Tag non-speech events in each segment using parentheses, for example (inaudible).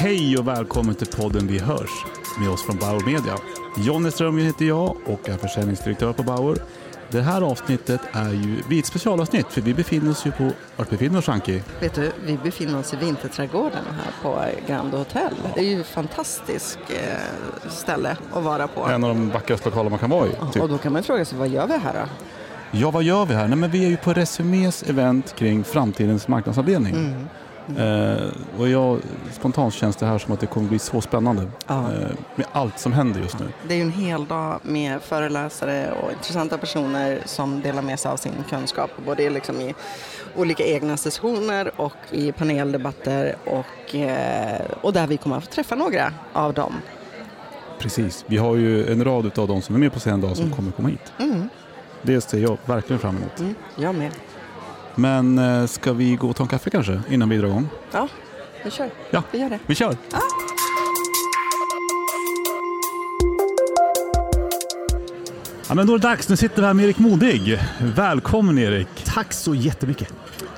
Hej och välkommen till podden Vi hörs med oss från Bauer Media. Jonny Strömgren heter jag och är försäljningsdirektör på Bauer. Det här avsnittet är ju vi är ett specialavsnitt för vi befinner oss ju på, vart befinner vi oss Anki? Vet du, vi befinner oss i Vinterträdgården här på Grand Hotel. Det är ju ett fantastiskt eh, ställe att vara på. En av de vackraste lokaler man kan vara i. Typ. Och då kan man fråga sig, vad gör vi här då? Ja, vad gör vi här? Nej, men vi är ju på Resumés event kring framtidens marknadsavdelning. Mm. Eh, och jag, spontant känns det här som att det kommer bli så spännande Ja. eh, med allt som händer just nu. Det är ju en hel dag med föreläsare och intressanta personer som delar med sig av sin kunskap. Både liksom i olika egna sessioner och i paneldebatter och, eh, och där vi kommer att få träffa några av dem. Precis. Vi har ju en rad av de som är med på scen idag som Mm. kommer komma hit. Mm. Det ser jag verkligen fram emot. Mm. Jag med. Men eh, ska vi gå och ta en kaffe kanske innan vi drar igång? Ja, vi kör. Ja. Vi gör det. Vi kör! Ja, men då är det dags. Nu sitter vi här med Erik Modig. Välkommen Erik! Tack så jättemycket.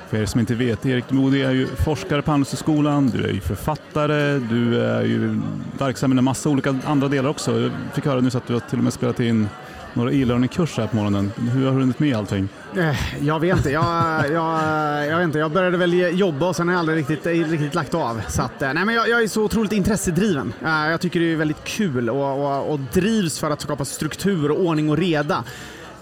För er som inte vet, Erik Modig är ju forskare på Handelshögskolan, du är ju författare, du är ju verksam i en massa olika andra delar också. Jag fick höra nyss att du har till och med spelat in några e-learning-kurser här på morgonen. Hur har du hunnit med allting? Eh, jag vet inte. Jag, jag, jag, vet inte. jag började väl jobba och sen har jag aldrig riktigt, eh, riktigt lagt av. Så att, eh, nej, men jag, jag är så otroligt intressedriven. Jag tycker det är väldigt kul och, och, och drivs för att skapa struktur och ordning och reda.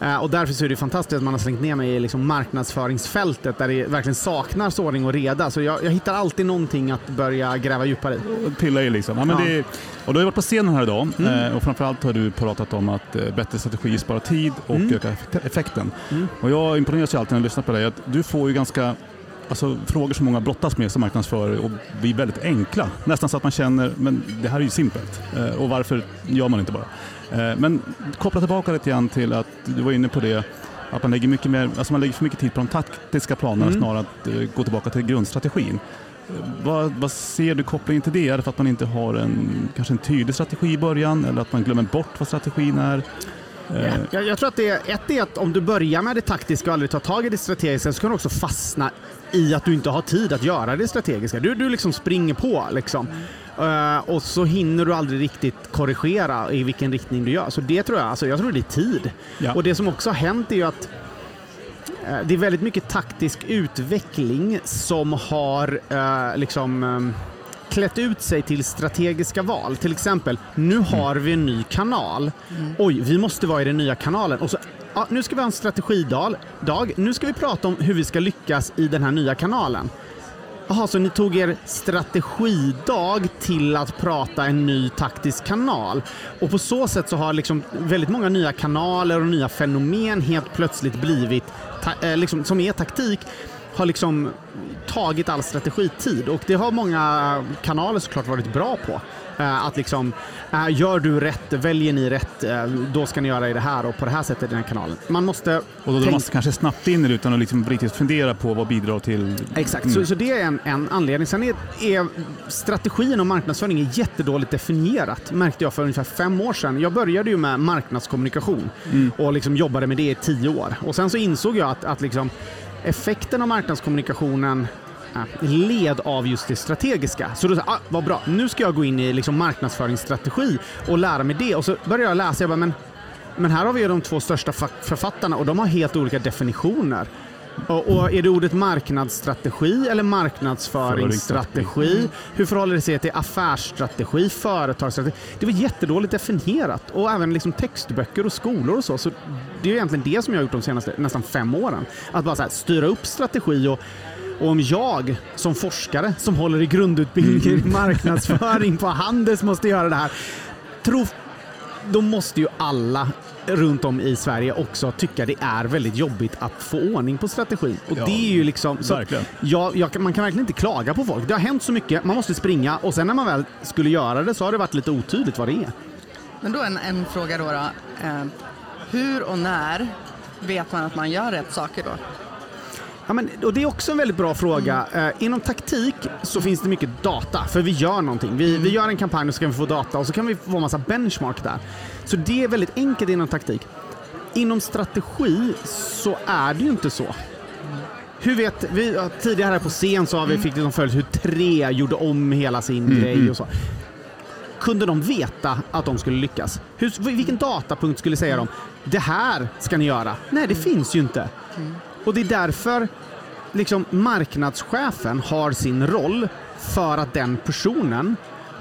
Eh, Och därför så är det fantastiskt att man har slängt ner mig i liksom marknadsföringsfältet där det verkligen saknas ordning och reda. Så jag, jag hittar alltid någonting att börja gräva djupare i. Pilla i liksom. Ja, men Ja. Det, och du har varit på scenen här idag Mm. eh, och framförallt har du pratat om att eh, bättre strategier sparar tid och Mm. ökar effekt- effekten. Mm. Och jag imponeras ju alltid när jag lyssnar på dig att du får ju ganska Alltså frågor som många brottas med som marknadsförare och blir väldigt enkla. Nästan så att man känner, men det här är ju simpelt. Eh, och varför gör man inte bara? Eh, men koppla tillbaka lite grann till att du var inne på det, att man lägger, mycket mer, alltså man lägger för mycket tid på de taktiska planerna Mm. snarare att eh, gå tillbaka till grundstrategin. Vad, vad ser du kopplingen till det? Är det för att man inte har en, kanske en tydlig strategi i början eller att man glömmer bort vad strategin är? Eh, Jag, jag tror att det är, ett är att om du börjar med det taktiska och aldrig tar tag i det strategiska så kan du också fastna i att du inte har tid att göra det strategiska. Du, du liksom springer på liksom. Eh, och så hinner du aldrig riktigt korrigera i vilken riktning du gör. Så det tror jag, alltså jag tror det är tid. Ja. Och det som också har hänt är ju att eh, det är väldigt mycket taktisk utveckling som har eh, liksom eh, klätt ut sig till strategiska val. Till exempel, nu har vi en ny kanal. Oj, vi måste vara i den nya kanalen. Och så, ja, nu ska vi ha en strategidag. Dag. Nu ska vi prata om hur vi ska lyckas i den här nya kanalen. Jaha, så ni tog er strategidag till att prata en ny taktisk kanal. Och på så sätt så har liksom väldigt många nya kanaler och nya fenomen helt plötsligt blivit, eh, liksom, som är taktik, har liksom tagit all strategitid. Och det har många kanaler såklart varit bra på. Eh, Att liksom, eh, gör du rätt, väljer ni rätt, eh, då ska ni göra i det här och på det här sättet i den här kanalen. Man måste och då drar tänka- man kanske snabbt in i det utan att liksom riktigt fundera på vad bidrar till... Exakt, Mm. så, så det är en, en anledning. Sen är, är strategin och marknadsföring är jättedåligt definierat, märkte jag för ungefär fem år sedan. Jag började ju med marknadskommunikation Mm. och liksom jobbade med det i tio år. Och sen så insåg jag att, att liksom effekten av marknadskommunikationen äh, led av just det strategiska. Så då sa jag, ah, vad bra, nu ska jag gå in i liksom marknadsföringsstrategi och lära mig det. Och så började jag läsa, jag bara, men men här har vi ju de två största författarna och de har helt olika definitioner. Och, är det ordet marknadsstrategi eller marknadsföringsstrategi? Hur förhåller det sig till affärsstrategi, företagsstrategi? Det var jättedåligt definierat och även liksom textböcker och skolor och så. så det är egentligen det som jag har gjort de senaste nästan fem åren. Att bara här, styra upp strategi och och om jag som forskare som håller i grundutbildning i marknadsföring på Handels måste göra det här, tror då måste ju alla runt om i Sverige också tycka det är väldigt jobbigt att få ordning på strategin. Och Ja, det är ju liksom... Så verkligen. jag, jag, man kan verkligen inte klaga på folk. Det har hänt så mycket, man måste springa och sen när man väl skulle göra det så har det varit lite otydligt vad det är. Men då en, en fråga då. då. Eh, hur och när vet man att man gör rätt saker då? Ja, men, och det är också en väldigt bra fråga. Eh, inom taktik så finns det mycket data, för vi gör någonting. Vi, vi gör en kampanj och så kan vi få data och så kan vi få massa benchmark där. Så det är väldigt enkelt inom taktik. Inom strategi så är det ju inte så. hur vet vi, tidigare här på scen så har vi fick liksom följt hur tre gjorde om hela sin Mm, grej mm. och så. Kunde de veta att de skulle lyckas? Hur, vilken datapunkt skulle säga dem, det här ska ni göra? Nej, det finns ju inte. Och det är därför liksom, marknadschefen har sin roll för att den personen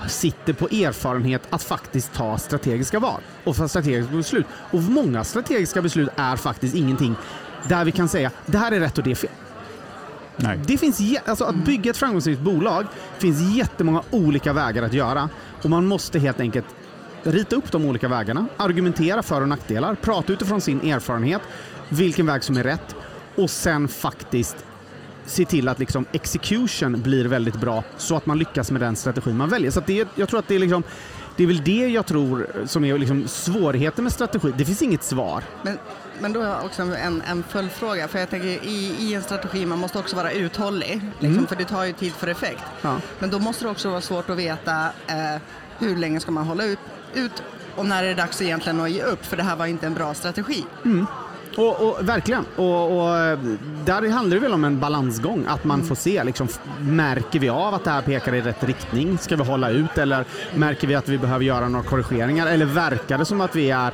sitter på erfarenhet att faktiskt ta strategiska val och fatta strategiska beslut. Och många strategiska beslut är faktiskt ingenting där vi kan säga det här är rätt och det är fel. Nej. Det finns, alltså att bygga ett framgångsrikt bolag finns jättemånga olika vägar att göra och man måste helt enkelt rita upp de olika vägarna, argumentera för och nackdelar, prata utifrån sin erfarenhet, vilken väg som är rätt och sen faktiskt se till att liksom execution blir väldigt bra så att man lyckas med den strategin man väljer. Så det, jag tror att det är liksom det är väl det jag tror som är liksom svårigheten med strategi. Det finns inget svar. Men, men då har jag också en, en följdfråga. För jag tänker i, i en strategi, man måste också vara uthållig. Liksom, För det tar ju tid för effekt. Ja. Men då måste det också vara svårt att veta eh, hur länge ska man hålla ut, ut och när är det dags egentligen att ge upp? För det här var inte en bra strategi. Och, och, verkligen. Och, och där handlar det väl om en balansgång. Att man får se, liksom, märker vi av att det här pekar i rätt riktning? Ska vi hålla ut? Eller märker vi att vi behöver göra några korrigeringar? Eller verkar det som att vi är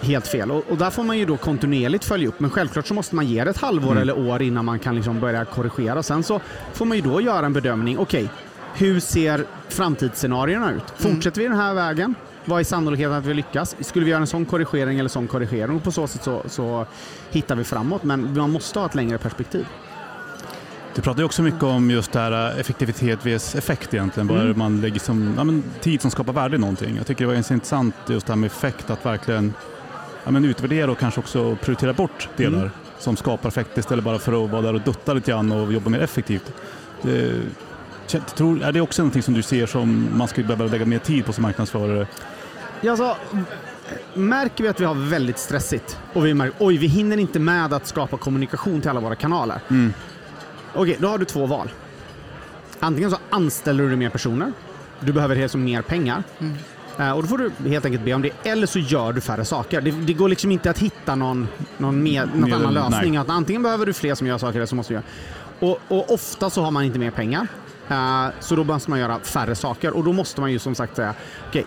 helt fel? Och, och där får man ju då kontinuerligt följa upp. Men självklart så måste man ge det ett halvår eller år innan man kan liksom börja korrigera. Sen så får man ju då göra en bedömning. Okej, hur ser framtidsscenarierna ut? Fortsätter vi den här vägen? Vad är sannolikheten att vi lyckas? Skulle vi göra en sån korrigering eller sån korrigering? Och på så sätt så, så hittar vi framåt. Men man måste ha ett längre perspektiv. Du pratar ju också mycket om just det här äh, effektivitet vs effekt egentligen. Är det man lägger som ja, men, tid som skapar värde i någonting. Jag tycker det var ganska intressant just det här med effekt, att verkligen ja, men, utvärdera och kanske också prioritera bort delar Mm. som skapar effekt istället bara för att vara där och dutta lite grann och jobba mer effektivt. Det, tror, är det också någonting som du ser som man skulle behöva lägga mer tid på som marknadsförare? Ja, alltså, märker vi att vi har väldigt stressigt och vi märker oj, vi hinner inte med att skapa kommunikation till alla våra kanaler. Mm. Okej, då har du två val. Antingen så anställer du mer personer, du behöver helt som mer pengar. Eh, Och då får du helt enkelt be om det. Eller så gör du färre saker. Det, det går liksom inte att hitta någon, någon med, Medel- annan lösning. nej. Att antingen behöver du fler som gör saker eller så måste du göra. Och, och ofta så har man inte mer pengar. Eh, så då måste man göra färre saker. Och då måste man ju som sagt säga, okej,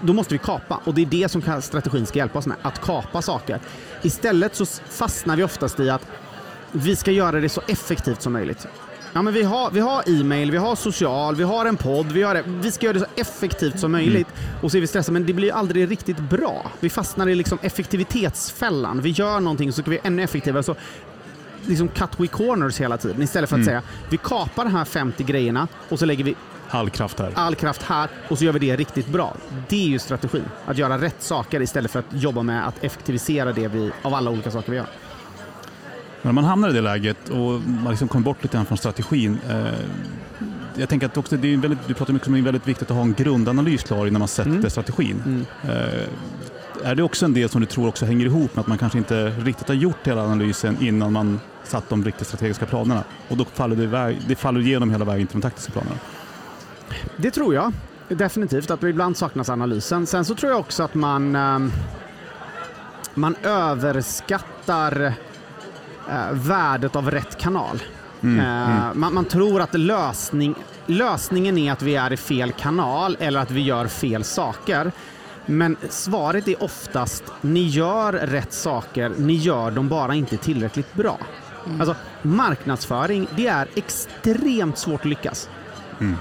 då måste vi kapa. Och det är det som strategin ska hjälpa oss med, att kapa saker. Istället så fastnar vi oftast i att vi ska göra det så effektivt som möjligt. Ja, men vi, har, vi har e-mail, vi har social, vi har en podd, vi, har det. vi ska göra det så effektivt som möjligt. Och så är vi stressade, men det blir aldrig riktigt bra. Vi fastnar i liksom effektivitetsfällan. Vi gör någonting så ska vi ännu effektivare. Så liksom cut we corners hela tiden istället för att säga vi kapar de här 50 grejerna och så lägger vi All kraft här. all kraft här och så gör vi det riktigt bra. Det är ju strategin. Att göra rätt saker istället för att jobba med att effektivisera det vi, av alla olika saker vi gör. Om man hamnar i det läget och man liksom kommer bort lite grann från strategin. Eh, jag tänker att också, det är väldigt, du pratar mycket om att det är väldigt viktigt att ha en grundanalys klar innan man sätter Mm. strategin. Eh, är det också en del som du tror också hänger ihop med att man kanske inte riktigt har gjort hela analysen innan man satt de riktigt strategiska planerna? Och då faller det, iväg, det faller igenom hela vägen till de taktiska planerna. Det tror jag definitivt, att ibland saknas analysen. Sen så tror jag också att man, ehm, man överskattar eh, värdet av rätt kanal. Eh, Man, man tror att lösning, lösningen är att vi är i fel kanal eller att vi gör fel saker. Men svaret är oftast, ni gör rätt saker, ni gör dem bara inte tillräckligt bra. Alltså, marknadsföring, det är extremt svårt att lyckas.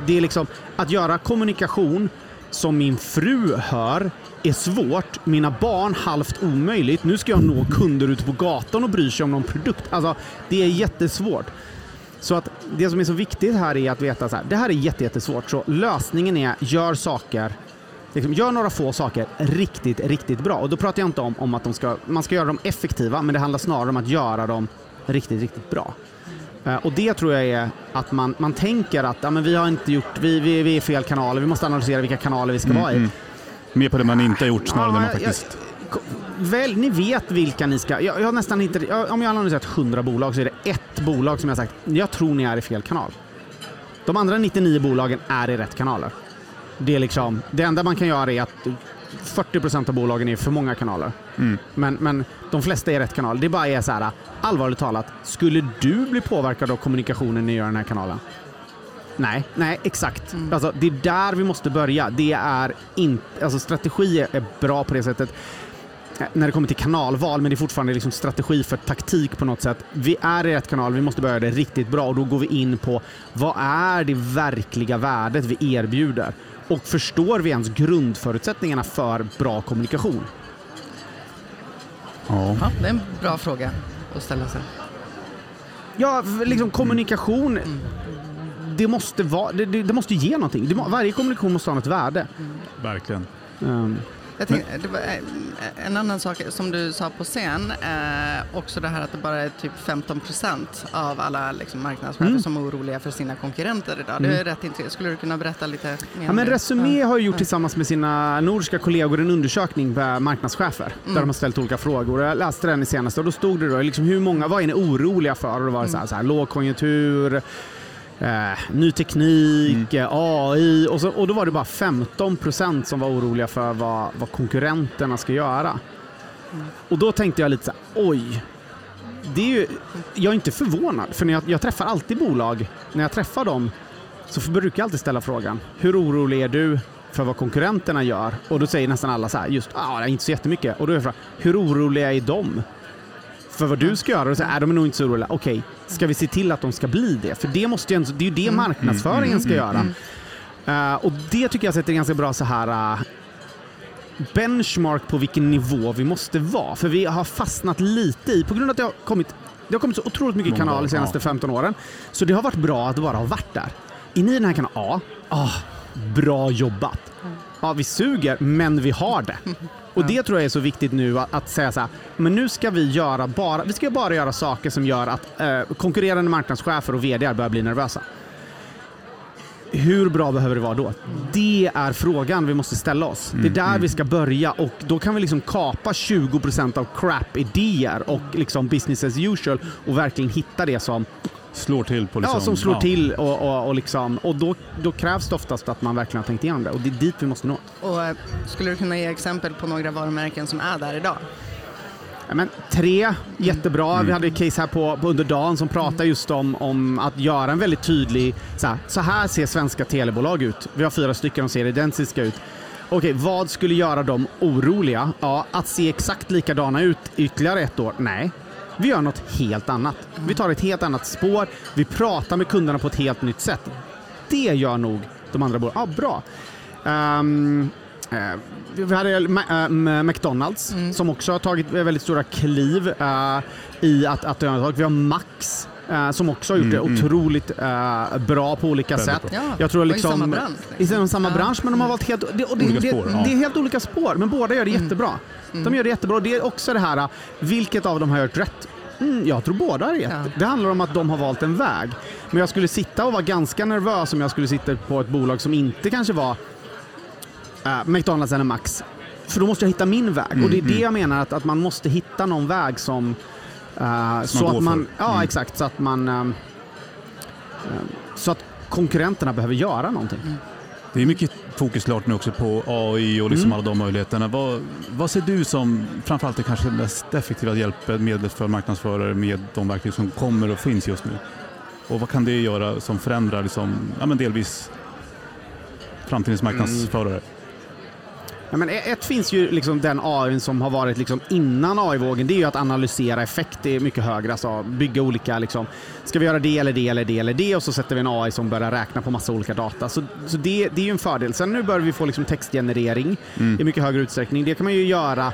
Det är liksom att göra kommunikation som min fru hör är svårt. Mina barn halvt omöjligt. Nu ska jag nå kunder ute på gatan och bry sig om någon produkt. Alltså, det är jättesvårt. Så att det som är så viktigt här är att veta så här, det här är jätte- jättesvårt. Så lösningen är, gör saker Liksom, gör några få saker riktigt, riktigt bra. Och då pratar jag inte om, om att de ska, man ska göra dem effektiva, men det handlar snarare om att göra dem riktigt, riktigt bra. Eh, Och det tror jag är att man, man tänker att ja, men vi har inte gjort, vi, vi, vi är fel kanaler, vi måste analysera vilka kanaler vi ska vara i. Mer på det man inte har gjort snarare än det man Ja, jag- faktiskt... Ko- Väl, ni vet vilka ni ska... Jag, jag har nästan inte... Jag, om jag har analyserat 100 bolag så är det ett bolag som jag har sagt, jag tror ni är i fel kanal. De andra 99 bolagen är i rätt kanaler. Det, är liksom, det enda man kan göra är att 40% av bolagen är för många kanaler. Mm. Men, men de flesta är rätt kanal. Det bara är så här, allvarligt talat, skulle du bli påverkad av kommunikationen när du gör den här kanalen? Nej, nej exakt. Alltså, det är där vi måste börja. Det är inte, alltså, strategi är bra på det sättet när det kommer till kanalval, men det är fortfarande liksom strategi för taktik på något sätt. Vi är i rätt kanal, vi måste börja det riktigt bra och då går vi in på vad är det verkliga värdet vi erbjuder? Och förstår vi ens grundförutsättningarna för bra kommunikation? Ja. Ja, det är en bra fråga att ställa sig. Ja, liksom kommunikation, det måste, vara, det, det, måste ge någonting. Det, varje kommunikation måste ha något värde. Verkligen. Ehm, Jag tänkte, var eh, en annan sak som du sa på scen, eh, också det här att det bara är typ 15 procent av alla liksom, marknadschefer Mm. som är oroliga för sina konkurrenter idag. Det är rätt intressant. Skulle du kunna berätta lite mer Ja, om men det? Resumé Ja. har gjort tillsammans med sina nordiska kollegor en undersökning med marknadschefer där de har ställt olika frågor. Jag läste den i senaste och då stod det då liksom hur många, vad är ni oroliga för? Och då var det så här, så här lågkonjunktur, eh, ny teknik, eh, AI och, så, och då var det bara 15 procent som var oroliga för vad, vad konkurrenterna ska göra. Och då tänkte jag lite så här, oj. Det är ju, jag är inte förvånad, för när jag, jag träffar alltid bolag, när jag träffar dem så brukar jag alltid ställa frågan, hur orolig är du för vad konkurrenterna gör? Och då säger nästan alla så här, just ah, inte så jättemycket. Och då är jag frågan, hur oroliga är de? För vad du ska göra? Och säger jag, "Nej, de är nog inte så oroliga. Okej, ska vi se till att de ska bli det? För det, måste ju det är ju det marknadsföringen ska göra. Eh, och det tycker jag sätter ganska bra så här eh, benchmark på vilken nivå vi måste vara. För vi har fastnat lite i, på grund av att det har kommit, det har kommit så otroligt mycket kanaler de senaste ja. 15 åren. Så det har varit bra att bara ha varit där. Är ni i den här kanalen? Ja. Ah, bra jobbat. Ja, vi suger, men vi har det. Och det tror jag är så viktigt nu att, att säga så här, men nu ska vi göra bara, vi ska bara göra saker som gör att eh, konkurrerande marknadschefer och VD börjar bli nervösa. Hur bra behöver det vara då? Det är frågan vi måste ställa oss. Det är där vi ska börja och då kan vi liksom kapa 20% av crap-idéer och liksom business as usual och verkligen hitta det som, Slår till på liksom... ja, som slår ja. till och, och, och, liksom, och då, då krävs det oftast att man verkligen har tänkt igenom det och det är dit vi måste nå. Och, eh, skulle du kunna ge exempel på några varumärken som är där idag? Ja, men, tre, jättebra. Vi hade ett case här på, på under dagen som pratar just om, om att göra en väldigt tydlig, så här, så här ser svenska telebolag ut. Vi har fyra stycken, de ser identiska ut. Okej, vad skulle göra dem oroliga? Ja, att se exakt likadana ut ytterligare ett år? Nej. Vi gör något helt annat. Vi tar ett helt annat spår. Vi pratar med kunderna på ett helt nytt sätt. Det gör nog de andra bolagen. Ja, bra. Ehm, eh, vi hade äh, McDonalds som också har tagit väldigt stora kliv eh, i att, att vi har Max eh, som också har gjort det otroligt eh, bra på olika Väldigt sätt. bra. Ja, Jag tror och i liksom, samma bransch, liksom. I samma- samma Ja. bransch, men de har valt helt, det, och det, Olika det, spår, ja. det är helt olika spår, men båda gör det jättebra. De gör det jättebra. Det är också det här, eh, vilket av dem har gjort rätt? Mm, jag tror båda har rätt. Ja. Det handlar om att de har valt en väg. Men jag skulle sitta och vara ganska nervös om jag skulle sitta på ett bolag som inte kanske var eh, McDonalds eller Max. För då måste jag hitta min väg. och det är det jag menar, att, att man måste hitta någon väg som... eh, så går att man, för. ja, Mm. exakt. Så att man... ehm, ehm, så att konkurrenterna behöver göra någonting. Det är mycket fokus klart nu också på AI och liksom Mm. alla de möjligheterna. Vad, vad ser du som framförallt det kanske mest effektiva hjälpmedlet för marknadsförare med de verktyg som kommer och finns just nu? Och vad kan det göra som förändrar liksom, ja, men delvis framtidens Mm. Ja, men ett finns ju liksom den AI som har varit liksom innan AI-vågen. Det är ju att analysera effekt. Det är mycket högre. Alltså bygga olika, liksom, ska vi göra det eller det eller det eller det och så sätter vi en AI som börjar räkna på massa olika data. Så, så det, det är ju en fördel. Sen nu börjar vi få liksom textgenerering i mycket högre utsträckning. Det kan man ju göra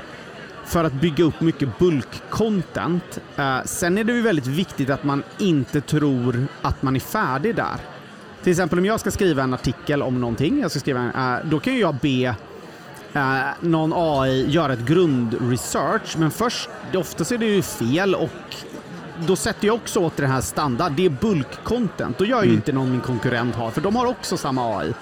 för att bygga upp mycket bulk-content. Eh, sen är det ju väldigt viktigt att man inte tror att man är färdig där. Till exempel om jag ska skriva en artikel om någonting, jag ska skriva en, eh, då kan ju jag be eh, någon AI göra ett grundresearch, men först, ofta så är det ju fel och då sätter jag också åt den här standard. Det är bulk-content. Då gör ju inte någon min konkurrent har, för de har också samma AI.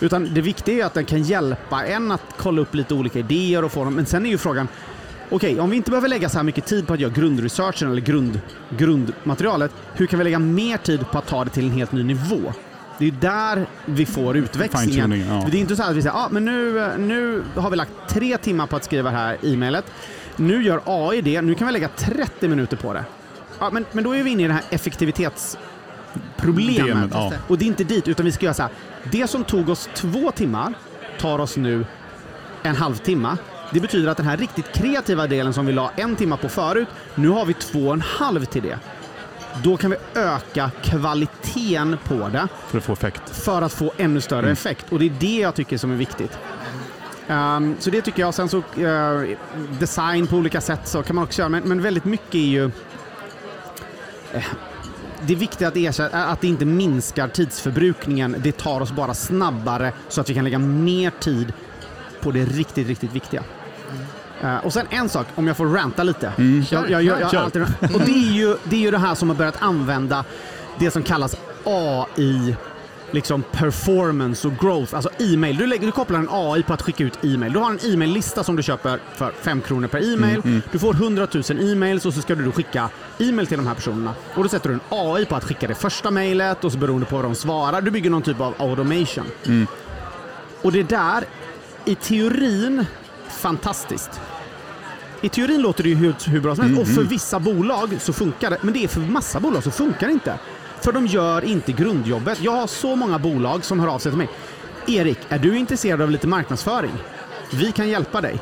Utan det viktiga är att den kan hjälpa en att kolla upp lite olika idéer och få dem. Men sen är ju frågan, okej, om vi inte behöver lägga så här mycket tid på att göra grundresearchen eller grund, grundmaterialet, hur kan vi lägga mer tid på att ta det till en helt ny nivå? Det är där vi får utväxlingen. Ja. Det är inte så att vi säger ah, men nu, nu har vi lagt tre timmar på att skriva det här e-mailet. Nu gör AI det, nu kan vi lägga 30 minuter på det. Ja, men, men då är vi inne i det här effektivitetsproblemet. Problemet, ja. Och det är inte dit, utan vi ska göra så här. Det som tog oss två timmar tar oss nu en halvtimme. Det betyder att den här riktigt kreativa delen som vi la en timme på förut, nu har vi två och en halv till det. Då kan vi öka kvaliteten på det För att få effekt. för att få ännu större effekt. Och det är det jag tycker som är viktigt. Ehm, så det tycker jag. Sen så eh, design på olika sätt så kan man också göra, men, men väldigt mycket är ju... eh, det är viktigt att, ersätta, att det inte minskar tidsförbrukningen. Det tar oss bara snabbare så att vi kan lägga mer tid på det riktigt, riktigt viktiga. Eh, och sen en sak, om jag får ranta lite. Jag, jag, jag, jag, alltid, och det är, ju, det är ju det här som har börjat använda det som kallas AI liksom performance och growth. Alltså e-mail. Du, lägger, du kopplar en AI på att skicka ut e-mail. Du har en e-mail-lista som du köper för 5 kronor per e-mail. Du får 100 000 e-mails och så ska du då skicka e-mail till de här personerna. Och då sätter du en AI på att skicka det första mejlet och så beroende på vad de svarar. Du bygger någon typ av automation. Och det där, i teorin, fantastiskt. I teorin låter det ju hur, hur bra som helst och för vissa bolag så funkar det. Men det är för massa bolag så funkar det inte. För de gör inte grundjobbet. Jag har så många bolag som hör av sig till mig. Erik, är du intresserad av lite marknadsföring? Vi kan hjälpa dig.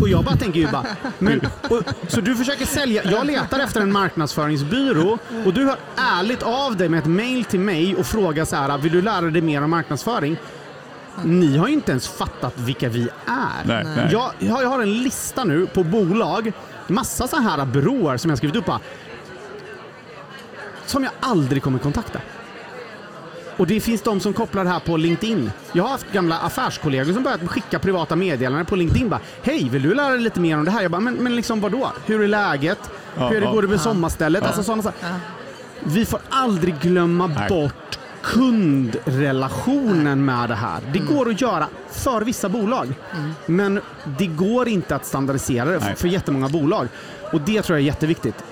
Och jag bara tänker ju bara, men, (laughs) och, så du försöker sälja, jag letar efter en marknadsföringsbyrå och du hör ärligt av dig med ett mail till mig och frågar så här, vill du lära dig mer om marknadsföring? Ni har ju inte ens fattat vilka vi är. Nej, nej. Jag, jag har- en lista nu på bolag, massa så här byråer som jag skrivit upp bara, som jag aldrig kommer kontakta. Och det finns de som kopplar det här på LinkedIn. Jag har haft gamla affärskollegor som börjat skicka privata meddelanden på LinkedIn. Bara, Hej, vill du lära dig lite mer om det här? Jag bara, men, men liksom vadå? Hur är läget? Ja, Hur är det ja. går det med sommarstället? Alltså sådana saker. Vi får aldrig glömma Nej. bort kundrelationen med det här. Det går att göra för vissa bolag, men det går inte att standardisera det för, jättemånga bolag. Och det tror jag är jätteviktigt.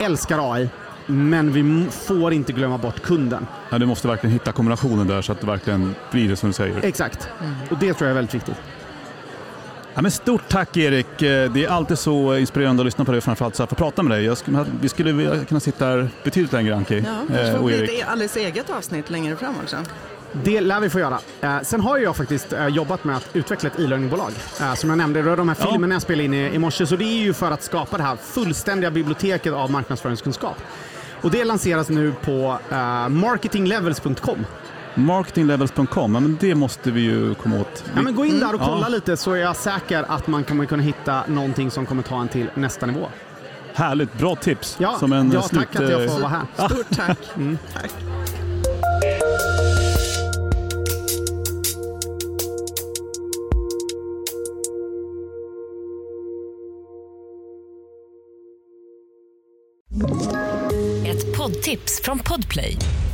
Älskar AI, men vi får inte glömma bort kunden. Ja, du måste verkligen hitta kombinationen där så att det verkligen blir det som du säger. Exakt. Och det tror jag är väldigt viktigt. Ja, men stort tack Erik. Eh, Det är alltid så inspirerande att lyssna på dig och framförallt så här få prata med dig. Jag skulle, vi skulle vilja kunna sitta här betydligt längre Anki Ja, det eh, och Erik. ett alldeles eget avsnitt längre fram också. Det lär vi få göra. Eh, sen har jag faktiskt eh, jobbat med att utveckla ett e-learningbolag. Eh, som jag nämnde, det var de här Ja. filmerna jag spelade in i, i morse. Så det är ju för att skapa det här fullständiga biblioteket av marknadsföringskunskap. Och det lanseras nu på marketinglevels.com. Marketinglevels.com, ja, men det måste vi ju komma åt. Ja, men gå in där och Ja. kolla lite så är jag säker att man kommer kunna hitta någonting som kommer ta en till nästa nivå. Härligt, bra tips. Ja, som en ja slut, tack att jag eh, får vara här. Stort tack. (laughs) tack. Ett poddtips från Podplay.